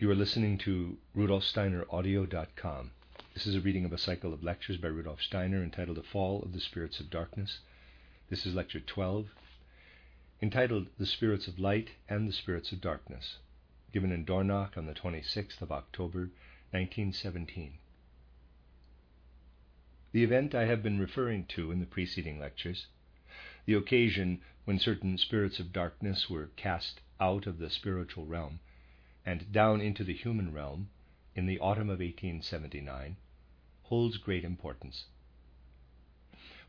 You are listening to rudolfsteineraudio.com. This is a reading of a cycle of lectures by Rudolf Steiner entitled The Fall of the Spirits of Darkness. This is lecture 12, entitled The Spirits of Light and the Spirits of Darkness, given in Dornach on the 26th of October, 1917. The event I have been referring to in the preceding lectures, the occasion when certain spirits of darkness were cast out of the spiritual realm and down into the human realm in the autumn of 1879, holds great importance.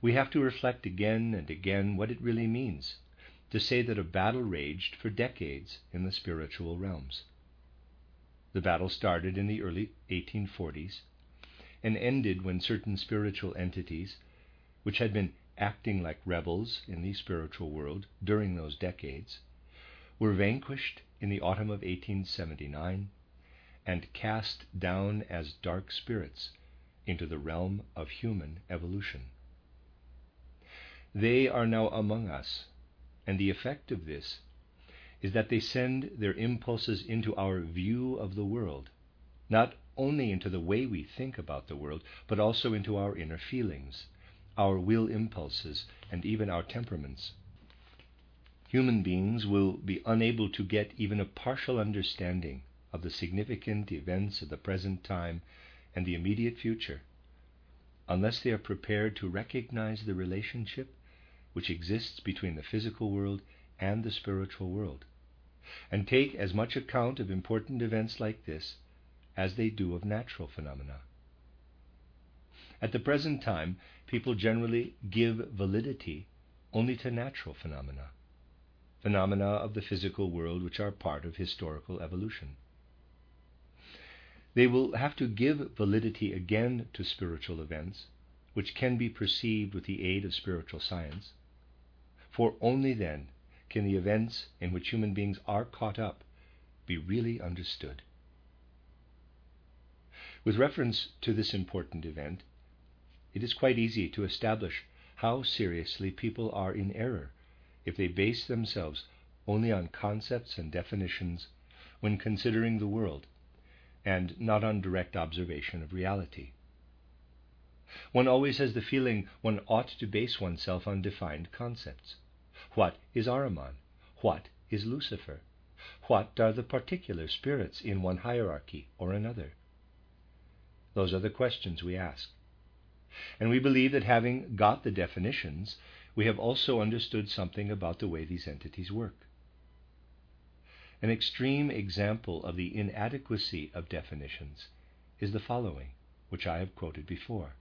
We have to reflect again and again what it really means to say that a battle raged for decades in the spiritual realms. The battle started in the early 1840s and ended when certain spiritual entities, which had been acting like rebels in the spiritual world during those decades, were vanquished in the autumn of 1879 and cast down as dark spirits into the realm of human evolution. They are now among us, and the effect of this is that they send their impulses into our view of the world, not only into the way we think about the world, but also into our inner feelings, our will impulses, and even our temperaments. Human beings will be unable to get even a partial understanding of the significant events of the present time and the immediate future unless they are prepared to recognize the relationship which exists between the physical world and the spiritual world, and take as much account of important events like this as they do of natural phenomena. At the present time, people generally give validity only to natural phenomena, phenomena of the physical world which are part of historical evolution. They will have to give validity again to spiritual events, which can be perceived with the aid of spiritual science, for only then can the events in which human beings are caught up be really understood. With reference to this important event, it is quite easy to establish how seriously people are in error if they base themselves only on concepts and definitions when considering the world, and not on direct observation of reality. One always has the feeling one ought to base oneself on defined concepts. What is Ahriman? What is Lucifer? What are the particular spirits in one hierarchy or another? Those are the questions we ask. And we believe that having got the definitions, we have also understood something about the way these entities work. An extreme example of the inadequacy of definitions is the following, which I have quoted before.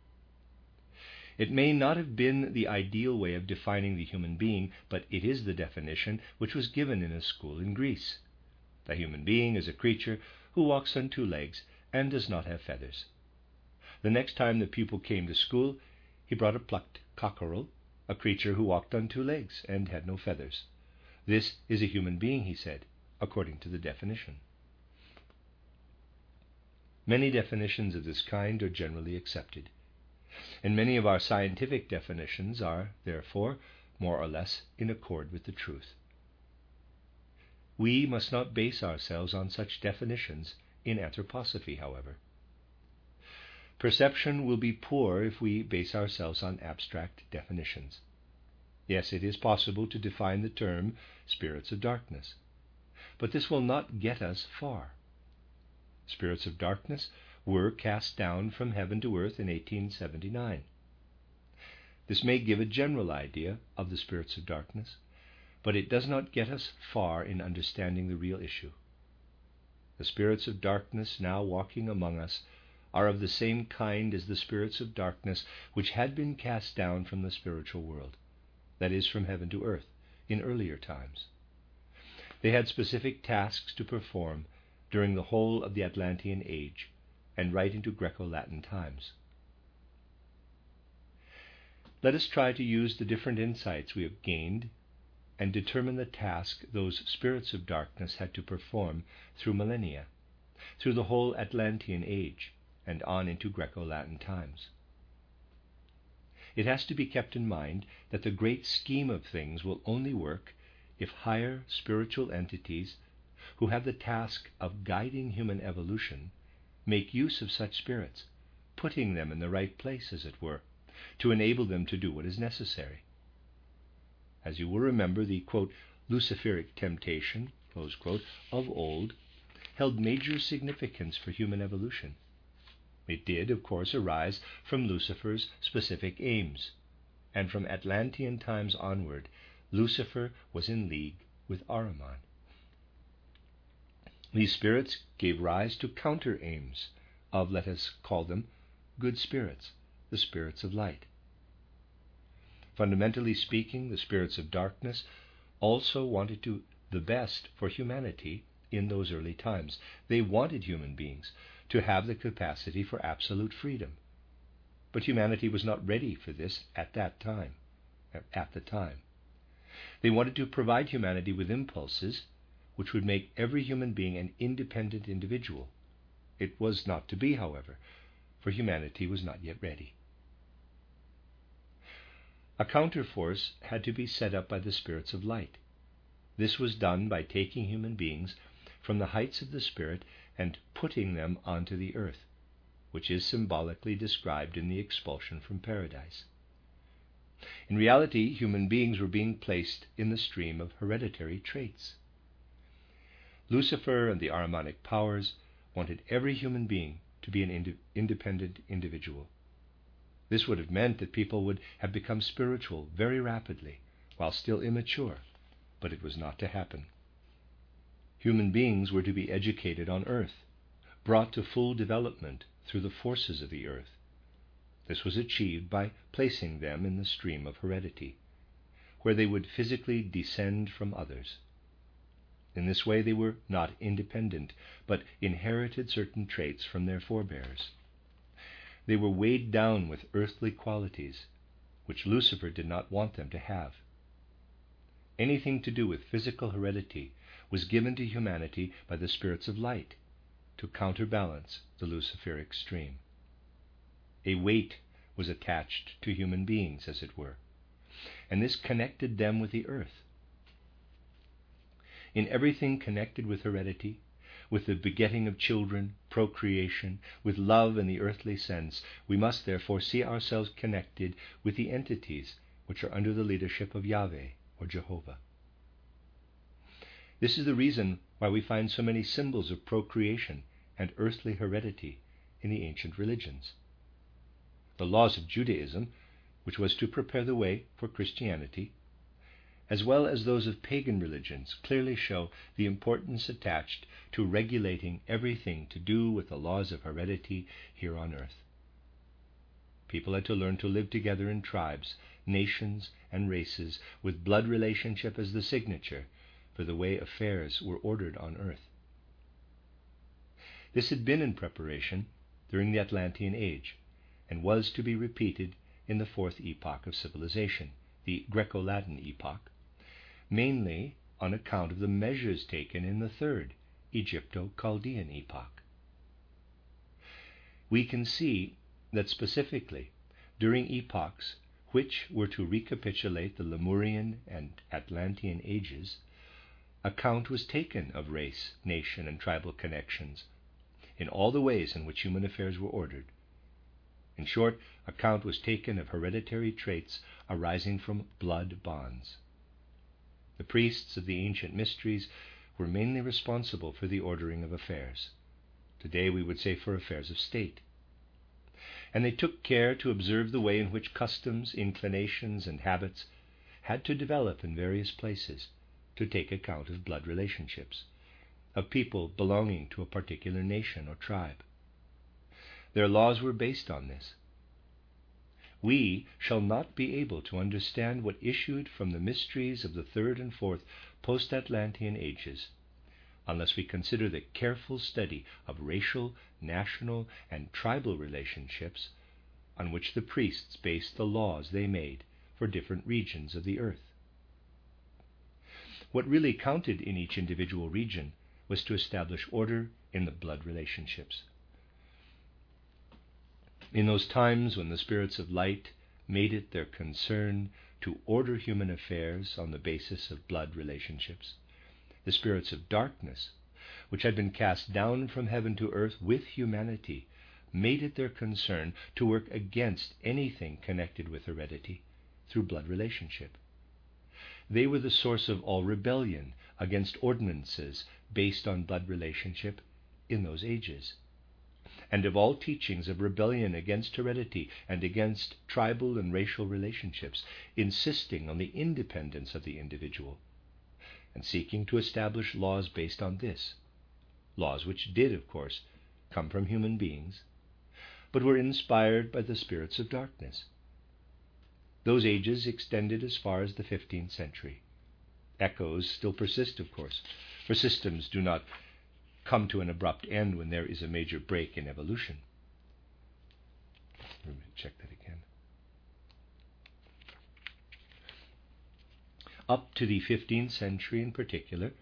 It may not have been the ideal way of defining the human being, but it is the definition which was given in a school in Greece. The human being is a creature who walks on two legs and does not have feathers. The next time the pupil came to school, he brought a plucked cockerel, a creature who walked on two legs and had no feathers. This is a human being, he said, according to the definition. Many definitions of this kind are generally accepted, and many of our scientific definitions are, therefore, more or less in accord with the truth. We must not base ourselves on such definitions in anthroposophy, however. Perception will be poor if we base ourselves on abstract definitions. Yes, it is possible to define the term spirits of darkness, but this will not get us far. Spirits of darkness were cast down from heaven to earth in 1879. This may give a general idea of the spirits of darkness, but it does not get us far in understanding the real issue. The spirits of darkness now walking among us are of the same kind as the spirits of darkness which had been cast down from the spiritual world, that is, from heaven to earth, in earlier times. They had specific tasks to perform during the whole of the Atlantean age and right into Greco Latin times. Let us try to use the different insights we have gained and determine the task those spirits of darkness had to perform through millennia, through the whole Atlantean age, and on into Greco Latin times. It has to be kept in mind that the great scheme of things will only work if higher spiritual entities, who have the task of guiding human evolution make use of such spirits, putting them in the right place, as it were, to enable them to do what is necessary. As you will remember, the quote, Luciferic temptation quote, of old held major significance for human evolution. It did, of course, arise from Lucifer's specific aims, and from Atlantean times onward, Lucifer was in league with Ahriman. These spirits gave rise to counter aims of, let us call them, good spirits, the spirits of light. Fundamentally speaking, the spirits of darkness also wanted to the best for humanity in those early times. They wanted human beings to have the capacity for absolute freedom. But humanity was not ready for this at that time, at the time. They wanted to provide humanity with impulses which would make every human being an independent individual. It was not to be, however, for humanity was not yet ready. A counterforce had to be set up by the spirits of light. This was done by taking human beings from the heights of the spirit and putting them onto the earth, which is symbolically described in the expulsion from paradise. In reality, human beings were being placed in the stream of hereditary traits. Lucifer and the Ahrimanic powers wanted every human being to be an ind- independent individual. This would have meant that people would have become spiritual very rapidly while still immature, but it was not to happen. Human beings were to be educated on earth, brought to full development through the forces of the earth. This was achieved by placing them in the stream of heredity, where they would physically descend from others. In this way, they were not independent, but inherited certain traits from their forebears. They were weighed down with earthly qualities, which Lucifer did not want them to have. Anything to do with physical heredity was given to humanity by the spirits of light to counterbalance the Luciferic stream. A weight was attached to human beings, as it were, and this connected them with the earth. In everything connected with heredity, with the begetting of children, procreation, with love in the earthly sense, we must therefore see ourselves connected with the entities which are under the leadership of Yahweh or Jehovah. This is the reason why we find so many symbols of procreation and earthly heredity in the ancient religions. The laws of Judaism, which was to prepare the way for Christianity, as well as those of pagan religions, clearly show the importance attached to regulating everything to do with the laws of heredity here on earth. People had to learn to live together in tribes, nations, and races, with blood relationship as the signature for the way affairs were ordered on earth. This had been in preparation during the Atlantean Age and was to be repeated in the fourth epoch of civilization, the Greco Latin epoch, mainly on account of the measures taken in the third Egypto Chaldean epoch. We can see that specifically during epochs which were to recapitulate the Lemurian and Atlantean ages, account was taken of race, nation, and tribal connections in all the ways in which human affairs were ordered. In short, account was taken of hereditary traits arising from blood bonds. The priests of the ancient mysteries were mainly responsible for the ordering of affairs. Today we would say for affairs of state. And they took care to observe the way in which customs, inclinations, and habits had to develop in various places to take account of blood relationships, of people belonging to a particular nation or tribe. Their laws were based on this we shall not be able to understand what issued from the mysteries of the third and fourth post Atlantean ages unless we consider the careful study of racial, national, and tribal relationships on which the priests based the laws they made for different regions of the earth. What really counted in each individual region was to establish order in the blood relationships. In those times when the spirits of light made it their concern to order human affairs on the basis of blood relationships, the spirits of darkness which had been cast down from heaven to earth with humanity, made it their concern to work against anything connected with heredity through blood relationship. They were the source of all rebellion against ordinances based on blood relationship in those ages, and of all teachings of rebellion against heredity and against tribal and racial relationships, insisting on the independence of the individual and seeking to establish laws based on this. Laws which did, of course, come from human beings, but were inspired by the spirits of darkness. Those ages extended as far as the 15th century. Echoes still persist, of course, for systems do not come to an abrupt end when there is a major break in evolution. Let me check that again. Up to the 15th century in particular,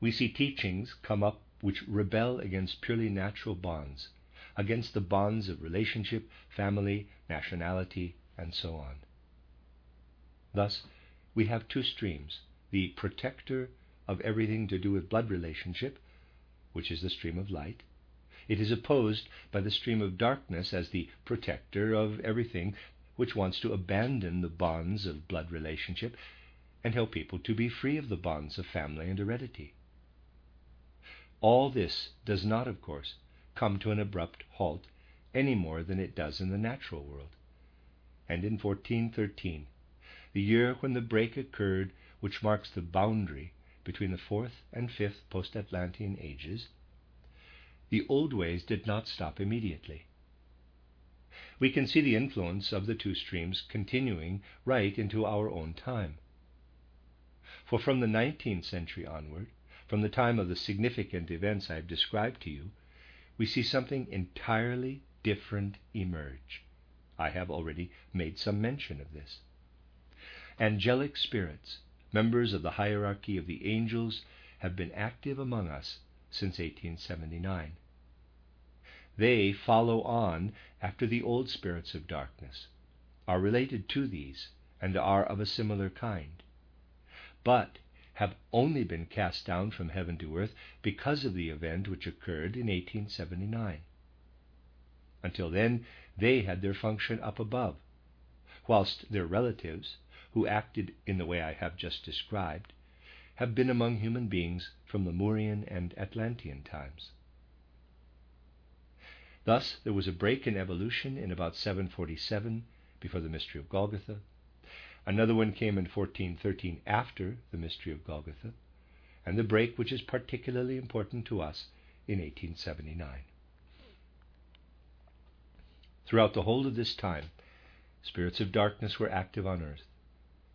we see teachings come up which rebel against purely natural bonds, against the bonds of relationship, family, nationality, and so on. Thus, we have two streams the protector of everything to do with blood relationship, which is the stream of light. It is opposed by the stream of darkness as the protector of everything which wants to abandon the bonds of blood relationship and help people to be free of the bonds of family and heredity. All this does not, of course, come to an abrupt halt any more than it does in the natural world. And in 1413, the year when the break occurred which marks the boundary between the fourth and fifth post Atlantean ages, the old ways did not stop immediately. We can see the influence of the two streams continuing right into our own time. For from the 19th century onward, from the time of the significant events I have described to you, we see something entirely different emerge. I have already made some mention of this. Angelic spirits, members of the hierarchy of the angels, have been active among us since 1879. They follow on after the old spirits of darkness, are related to these, and are of a similar kind but have only been cast down from heaven to earth because of the event which occurred in 1879. Until then, they had their function up above, whilst their relatives, who acted in the way I have just described, have been among human beings from the Lemurian and Atlantean times. Thus, there was a break in evolution in about 747 before the mystery of Golgotha, Another one came in 1413 after the mystery of Golgotha, and the break which is particularly important to us in 1879. Throughout the whole of this time, spirits of darkness were active on earth,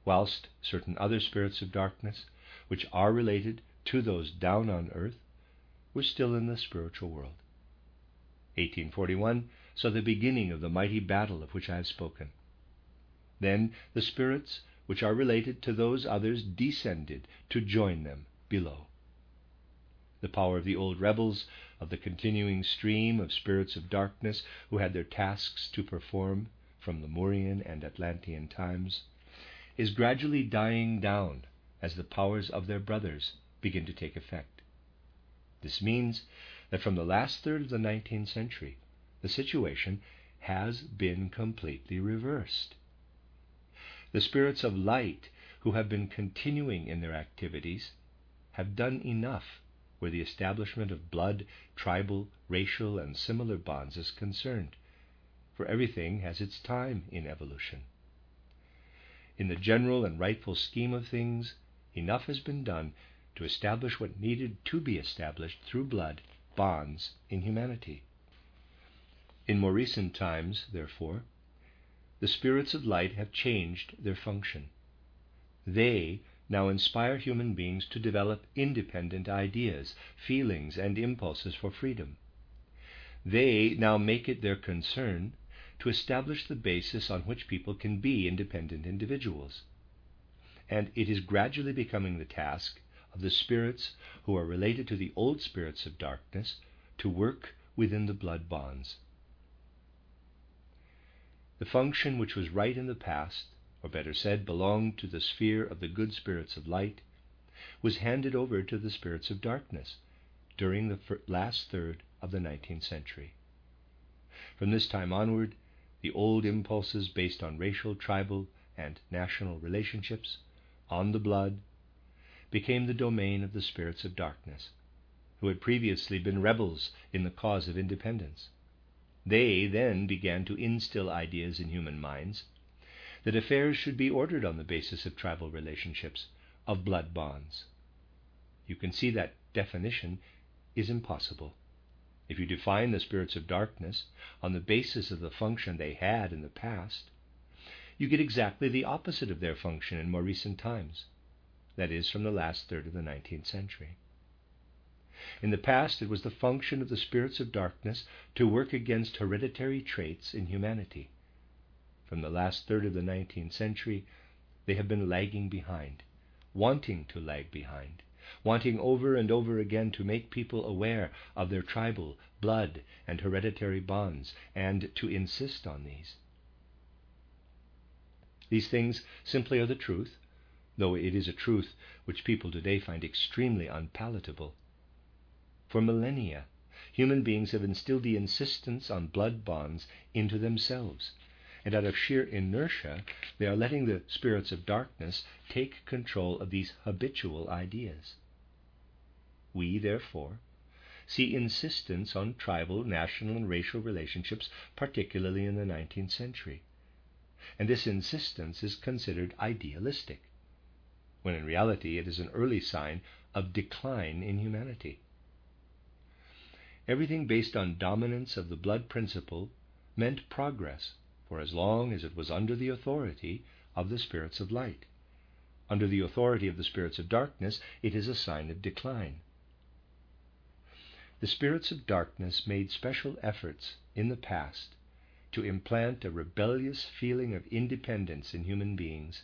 whilst certain other spirits of darkness, which are related to those down on earth, were still in the spiritual world. 1841 saw the beginning of the mighty battle of which I have spoken. Then the spirits which are related to those others descended to join them below. The power of the old rebels, of the continuing stream of spirits of darkness who had their tasks to perform from the Lemurian and Atlantean times, is gradually dying down as the powers of their brothers begin to take effect. This means that from the last third of the 19th century, the situation has been completely reversed. The spirits of light, who have been continuing in their activities, have done enough where the establishment of blood, tribal, racial, and similar bonds is concerned, for everything has its time in evolution. In the general and rightful scheme of things, enough has been done to establish what needed to be established through blood bonds in humanity. In more recent times, therefore, the spirits of light have changed their function. They now inspire human beings to develop independent ideas, feelings, and impulses for freedom. They now make it their concern to establish the basis on which people can be independent individuals. And it is gradually becoming the task of the spirits who are related to the old spirits of darkness to work within the blood bonds. The function which was right in the past, or better said, belonged to the sphere of the good spirits of light, was handed over to the spirits of darkness during the last third of the 19th century. From this time onward, the old impulses based on racial, tribal, and national relationships, on the blood, became the domain of the spirits of darkness, who had previously been rebels in the cause of independence. They then began to instill ideas in human minds that affairs should be ordered on the basis of tribal relationships, of blood bonds. You can see that definition is impossible. If you define the spirits of darkness on the basis of the function they had in the past, you get exactly the opposite of their function in more recent times, that is, from the last third of the 19th century. In the past, it was the function of the spirits of darkness to work against hereditary traits in humanity. From the last third of the 19th century, they have been lagging behind, wanting to lag behind, wanting over and over again to make people aware of their tribal, blood, and hereditary bonds, and to insist on these. These things simply are the truth, though it is a truth which people today find extremely unpalatable. For millennia, human beings have instilled the insistence on blood bonds into themselves, and out of sheer inertia, they are letting the spirits of darkness take control of these habitual ideas. We, therefore, see insistence on tribal, national, and racial relationships, particularly in the 19th century. And this insistence is considered idealistic, when in reality it is an early sign of decline in humanity. Everything based on dominance of the blood principle meant progress for as long as it was under the authority of the spirits of light. Under the authority of the spirits of darkness, it is a sign of decline. The spirits of darkness made special efforts in the past to implant a rebellious feeling of independence in human beings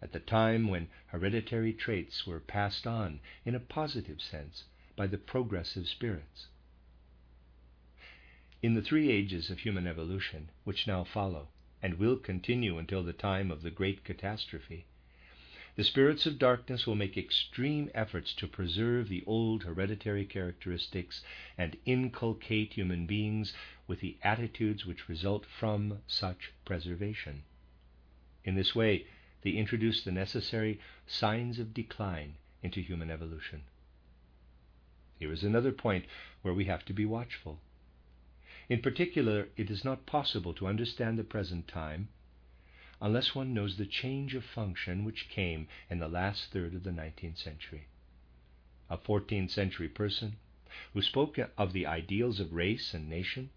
at the time when hereditary traits were passed on in a positive sense by the progressive spirits. In the three ages of human evolution, which now follow, and will continue until the time of the great catastrophe, the spirits of darkness will make extreme efforts to preserve the old hereditary characteristics and inculcate human beings with the attitudes which result from such preservation. In this way, they introduce the necessary signs of decline into human evolution. Here is another point where we have to be watchful. In particular, it is not possible to understand the present time unless one knows the change of function which came in the last third of the 19th century. A 14th century person who spoke of the ideals of race and nation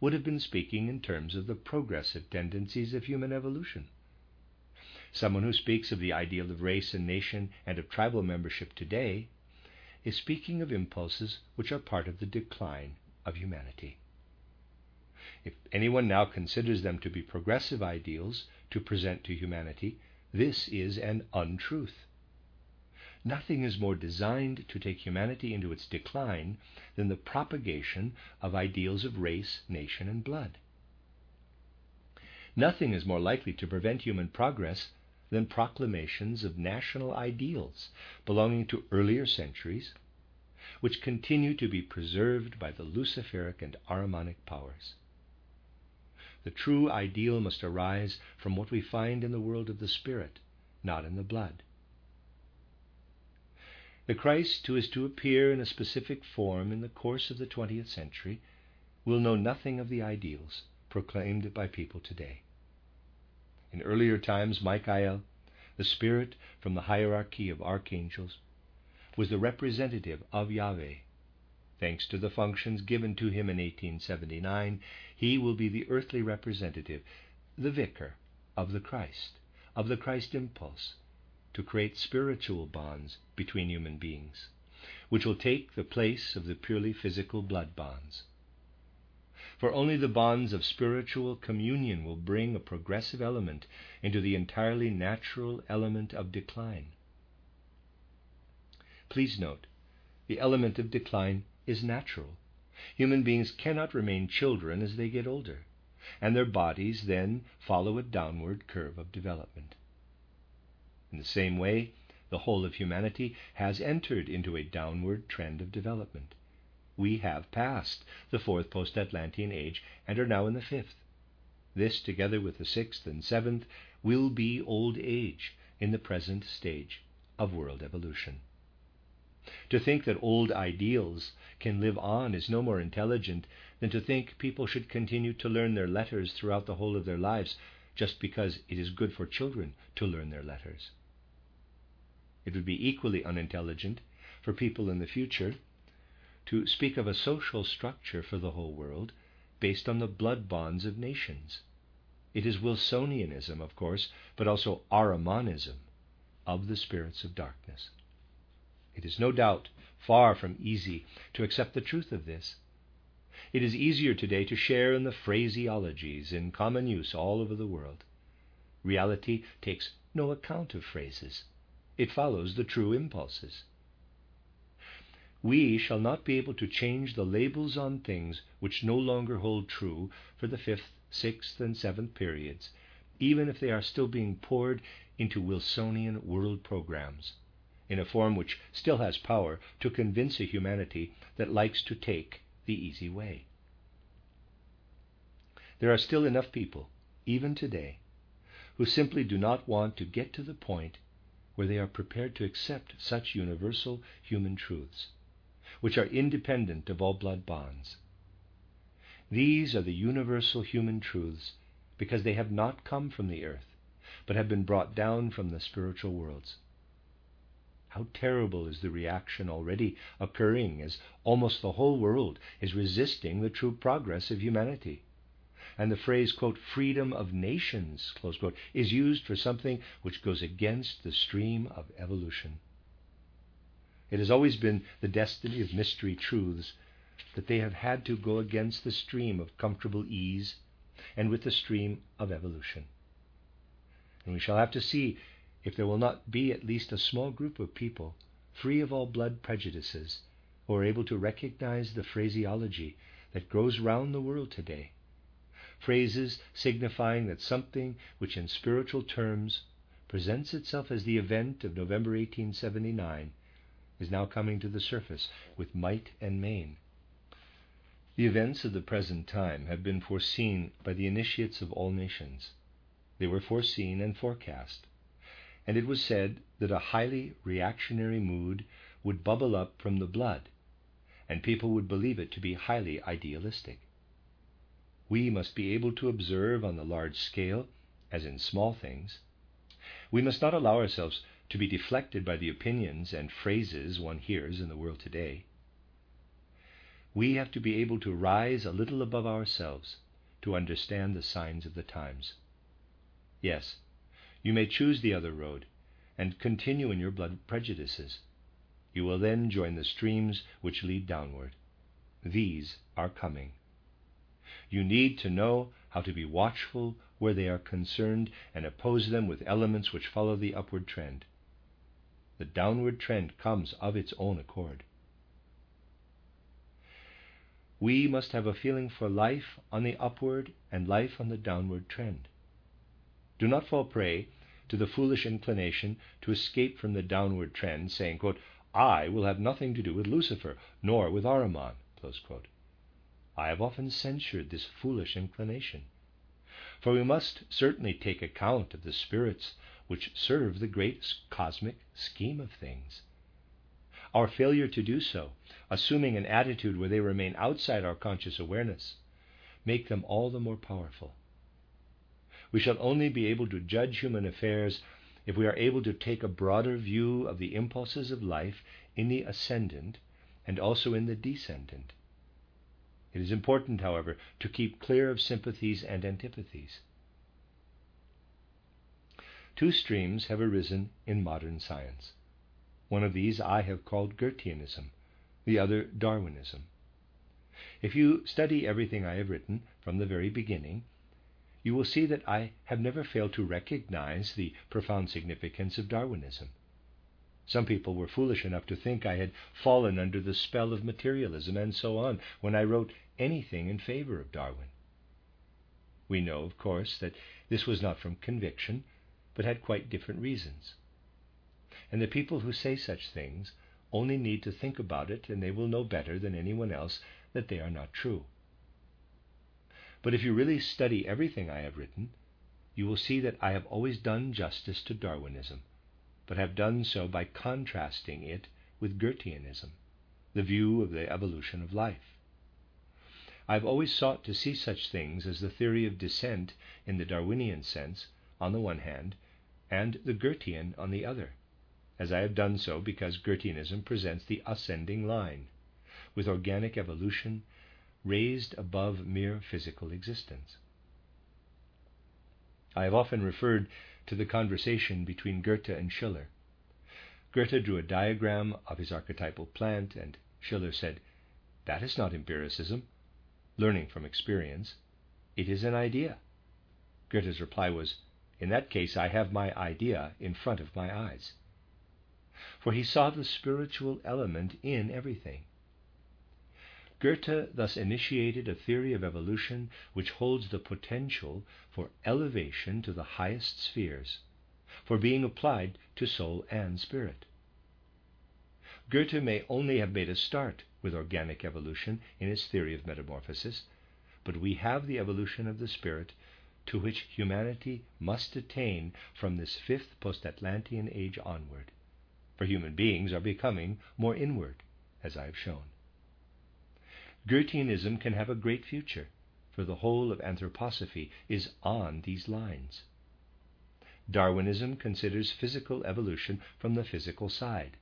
would have been speaking in terms of the progressive tendencies of human evolution. Someone who speaks of the ideal of race and nation and of tribal membership today is speaking of impulses which are part of the decline of humanity. If anyone now considers them to be progressive ideals to present to humanity, this is an untruth. Nothing is more designed to take humanity into its decline than the propagation of ideals of race, nation, and blood. Nothing is more likely to prevent human progress than proclamations of national ideals belonging to earlier centuries, which continue to be preserved by the Luciferic and Ahrimanic powers. The true ideal must arise from what we find in the world of the Spirit, not in the blood. The Christ who is to appear in a specific form in the course of the 20th century will know nothing of the ideals proclaimed by people today. In earlier times, Michael, the spirit from the hierarchy of archangels, was the representative of Yahweh Thanks to the functions given to him in 1879, he will be the earthly representative, the vicar of the Christ, of the Christ impulse, to create spiritual bonds between human beings, which will take the place of the purely physical blood bonds. For only the bonds of spiritual communion will bring a progressive element into the entirely natural element of decline. Please note, the element of decline is natural. Human beings cannot remain children as they get older, and their bodies then follow a downward curve of development. In the same way, the whole of humanity has entered into a downward trend of development. We have passed the fourth post Atlantean age and are now in the fifth. This, together with the sixth and seventh, will be old age in the present stage of world evolution. To think that old ideals can live on is no more intelligent than to think people should continue to learn their letters throughout the whole of their lives just because it is good for children to learn their letters. It would be equally unintelligent for people in the future to speak of a social structure for the whole world based on the blood bonds of nations. It is Wilsonianism, of course, but also Ahrimanism of the spirits of darkness. It is no doubt far from easy to accept the truth of this. It is easier today to share in the phraseologies in common use all over the world. Reality takes no account of phrases, it follows the true impulses. We shall not be able to change the labels on things which no longer hold true for the fifth, sixth, and seventh periods, even if they are still being poured into Wilsonian world programs in a form which still has power to convince a humanity that likes to take the easy way. There are still enough people, even today, who simply do not want to get to the point where they are prepared to accept such universal human truths, which are independent of all blood bonds. These are the universal human truths because they have not come from the earth, but have been brought down from the spiritual worlds. How terrible is the reaction already occurring as almost the whole world is resisting the true progress of humanity. And the phrase, quote, freedom of nations, close quote, is used for something which goes against the stream of evolution. It has always been the destiny of mystery truths that they have had to go against the stream of comfortable ease and with the stream of evolution. And we shall have to see if there will not be at least a small group of people, free of all blood prejudices, who are able to recognize the phraseology that grows round the world today. Phrases signifying that something which, in spiritual terms, presents itself as the event of November 1879 is now coming to the surface with might and main. The events of the present time have been foreseen by the initiates of all nations. They were foreseen and forecast and it was said that a highly reactionary mood would bubble up from the blood, and people would believe it to be highly idealistic. We must be able to observe on the large scale, as in small things. We must not allow ourselves to be deflected by the opinions and phrases one hears in the world today. We have to be able to rise a little above ourselves to understand the signs of the times. Yes, you may choose the other road and continue in your blood prejudices. You will then join the streams which lead downward. These are coming. You need to know how to be watchful where they are concerned and oppose them with elements which follow the upward trend. The downward trend comes of its own accord. We must have a feeling for life on the upward and life on the downward trend. Do not fall prey to the foolish inclination to escape from the downward trend, saying, quote, I will have nothing to do with Lucifer, nor with Ahriman. I have often censured this foolish inclination. For we must certainly take account of the spirits which serve the great cosmic scheme of things. Our failure to do so, assuming an attitude where they remain outside our conscious awareness, make them all the more powerful. We shall only be able to judge human affairs if we are able to take a broader view of the impulses of life in the ascendant and also in the descendant. It is important, however, to keep clear of sympathies and antipathies. Two streams have arisen in modern science. One of these I have called Goetheanism, the other Darwinism. If you study everything I have written from the very beginning, you will see that I have never failed to recognize the profound significance of Darwinism. Some people were foolish enough to think I had fallen under the spell of materialism and so on when I wrote anything in favor of Darwin. We know, of course, that this was not from conviction, but had quite different reasons. and the people who say such things only need to think about it and they will know better than anyone else that they are not true. But if you really study everything I have written, you will see that I have always done justice to Darwinism, but have done so by contrasting it with Goetheanism, the view of the evolution of life. I have always sought to see such things as the theory of descent in the Darwinian sense, on the one hand, and the Goethean on the other, as I have done so because Goetheanism presents the ascending line, with organic evolution raised above mere physical existence. I have often referred to the conversation between Goethe and Schiller. Goethe drew a diagram of his archetypal plant, and Schiller said, That is not empiricism, learning from experience. It is an idea. Goethe's reply was, In that case, I have my idea in front of my eyes. For he saw the spiritual element in everything. Goethe thus initiated a theory of evolution which holds the potential for elevation to the highest spheres, for being applied to soul and spirit. Goethe may only have made a start with organic evolution in his theory of metamorphosis, but we have the evolution of the spirit to which humanity must attain from this fifth post Atlantean age onward, for human beings are becoming more inward, as I have shown. Goetheanism can have a great future, for the whole of anthroposophy is on these lines. Darwinism considers physical evolution from the physical side.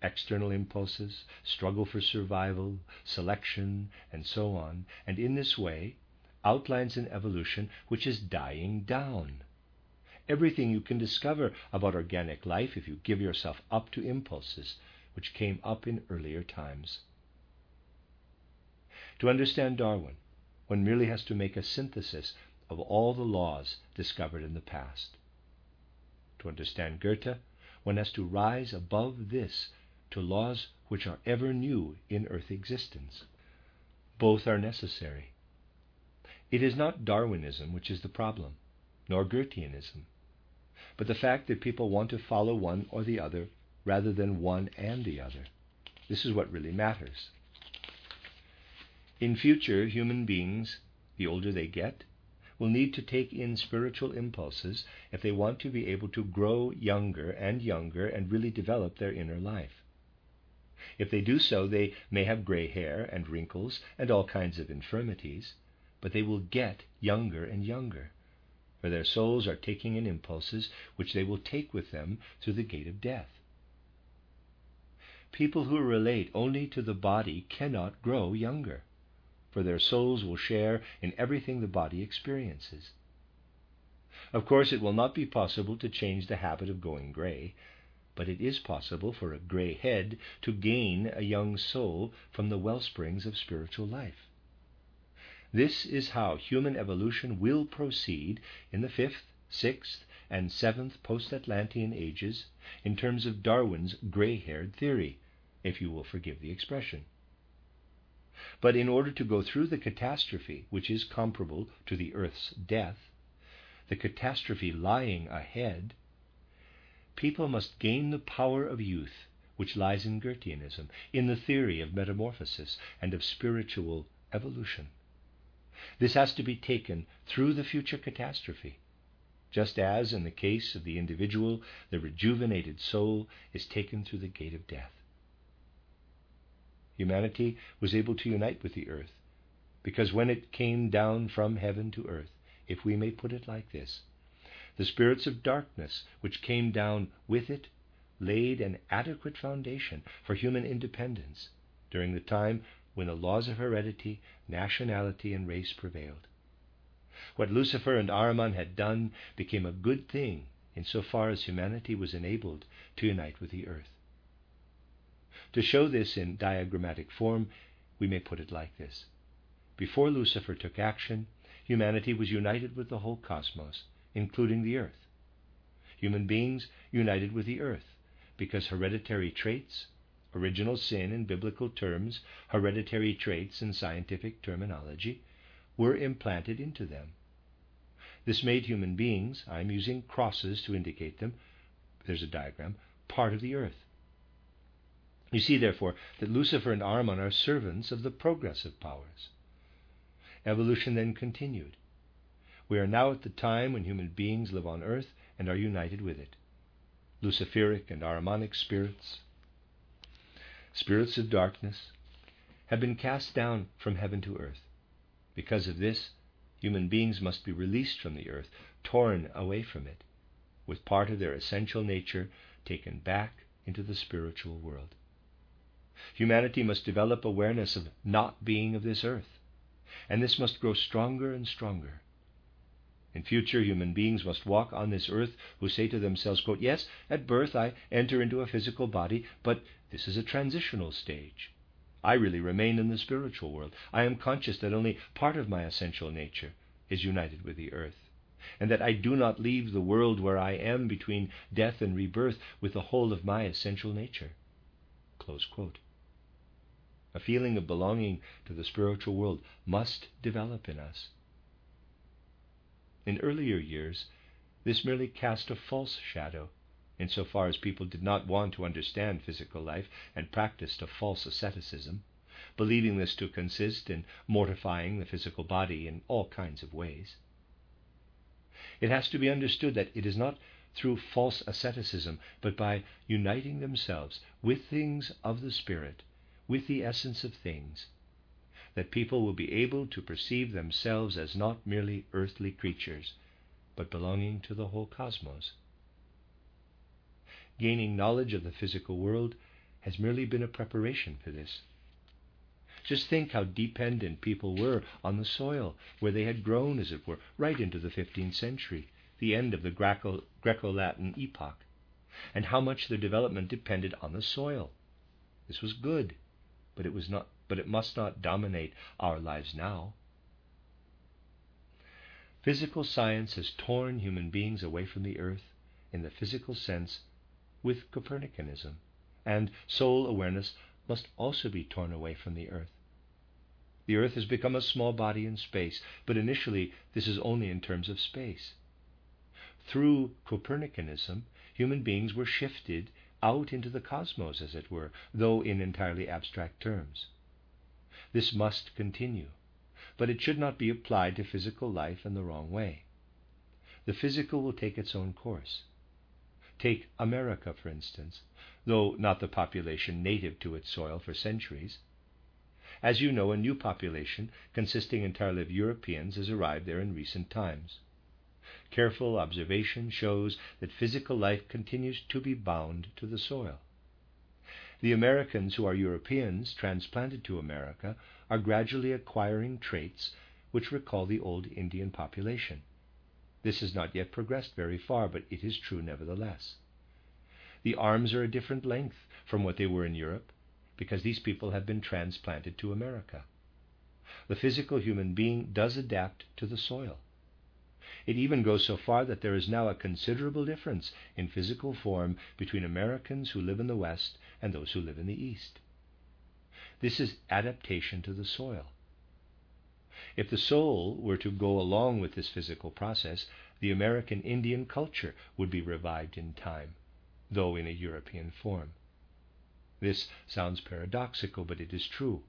External impulses, struggle for survival, selection, and so on, and in this way outlines an evolution which is dying down. Everything you can discover about organic life if you give yourself up to impulses which came up in earlier times. To understand Darwin, one merely has to make a synthesis of all the laws discovered in the past. To understand Goethe, one has to rise above this to laws which are ever new in earth existence. Both are necessary. It is not Darwinism which is the problem, nor Goetheanism, but the fact that people want to follow one or the other rather than one and the other. This is what really matters. In future, human beings, the older they get, will need to take in spiritual impulses if they want to be able to grow younger and younger and really develop their inner life. If they do so, they may have gray hair and wrinkles and all kinds of infirmities, but they will get younger and younger, for their souls are taking in impulses which they will take with them through the gate of death. People who relate only to the body cannot grow younger for their souls will share in everything the body experiences. Of course, it will not be possible to change the habit of going gray, but it is possible for a gray head to gain a young soul from the well springs of spiritual life. This is how human evolution will proceed in the fifth, sixth, and seventh post Atlantean ages in terms of Darwin's gray haired theory, if you will forgive the expression. But in order to go through the catastrophe, which is comparable to the earth's death, the catastrophe lying ahead, people must gain the power of youth, which lies in Goetheanism, in the theory of metamorphosis and of spiritual evolution. This has to be taken through the future catastrophe, just as in the case of the individual, the rejuvenated soul is taken through the gate of death humanity was able to unite with the earth. Because when it came down from heaven to earth, if we may put it like this, the spirits of darkness which came down with it laid an adequate foundation for human independence during the time when the laws of heredity, nationality, and race prevailed. What Lucifer and Ahriman had done became a good thing insofar as humanity was enabled to unite with the earth. To show this in diagrammatic form, we may put it like this Before Lucifer took action, humanity was united with the whole cosmos, including the earth. Human beings united with the earth because hereditary traits, original sin in biblical terms, hereditary traits in scientific terminology, were implanted into them. This made human beings, I'm using crosses to indicate them, there's a diagram, part of the earth. You see, therefore, that Lucifer and Ahriman are servants of the progressive powers. Evolution then continued. We are now at the time when human beings live on earth and are united with it. Luciferic and Ahrimanic spirits, spirits of darkness, have been cast down from heaven to earth. Because of this, human beings must be released from the earth, torn away from it, with part of their essential nature taken back into the spiritual world. Humanity must develop awareness of not being of this earth, and this must grow stronger and stronger. In future, human beings must walk on this earth who say to themselves, quote, Yes, at birth I enter into a physical body, but this is a transitional stage. I really remain in the spiritual world. I am conscious that only part of my essential nature is united with the earth, and that I do not leave the world where I am between death and rebirth with the whole of my essential nature. A feeling of belonging to the spiritual world must develop in us. In earlier years, this merely cast a false shadow, insofar as people did not want to understand physical life and practiced a false asceticism, believing this to consist in mortifying the physical body in all kinds of ways. It has to be understood that it is not through false asceticism, but by uniting themselves with things of the Spirit with the essence of things, that people will be able to perceive themselves as not merely earthly creatures, but belonging to the whole cosmos. Gaining knowledge of the physical world has merely been a preparation for this. Just think how dependent people were on the soil where they had grown, as it were, right into the 15th century, the end of the Greco Latin epoch, and how much their development depended on the soil. This was good but it was not but it must not dominate our lives now. Physical science has torn human beings away from the earth in the physical sense with Copernicanism, and soul awareness must also be torn away from the earth. The earth has become a small body in space, but initially this is only in terms of space. Through Copernicanism, human beings were shifted out into the cosmos, as it were, though in entirely abstract terms. This must continue, but it should not be applied to physical life in the wrong way. The physical will take its own course. Take America, for instance, though not the population native to its soil for centuries. As you know, a new population, consisting entirely of Europeans, has arrived there in recent times. Careful observation shows that physical life continues to be bound to the soil. The Americans who are Europeans transplanted to America are gradually acquiring traits which recall the old Indian population. This has not yet progressed very far, but it is true nevertheless. The arms are a different length from what they were in Europe because these people have been transplanted to America. The physical human being does adapt to the soil. It even goes so far that there is now a considerable difference in physical form between Americans who live in the West and those who live in the East. This is adaptation to the soil. If the soul were to go along with this physical process, the American Indian culture would be revived in time, though in a European form. This sounds paradoxical, but it is true.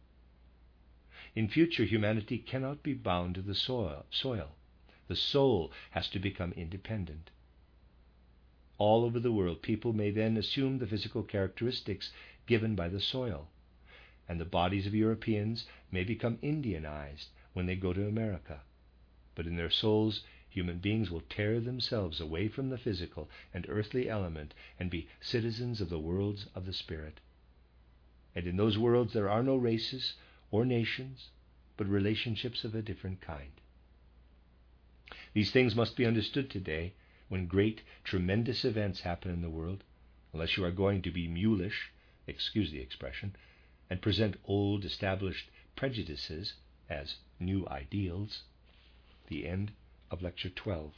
In future, humanity cannot be bound to the soil. soil. The soul has to become independent. All over the world, people may then assume the physical characteristics given by the soil, and the bodies of Europeans may become Indianized when they go to America. But in their souls, human beings will tear themselves away from the physical and earthly element and be citizens of the worlds of the Spirit. And in those worlds there are no races or nations, but relationships of a different kind. These things must be understood today when great, tremendous events happen in the world, unless you are going to be mulish, excuse the expression, and present old established prejudices as new ideals. The end of Lecture 12.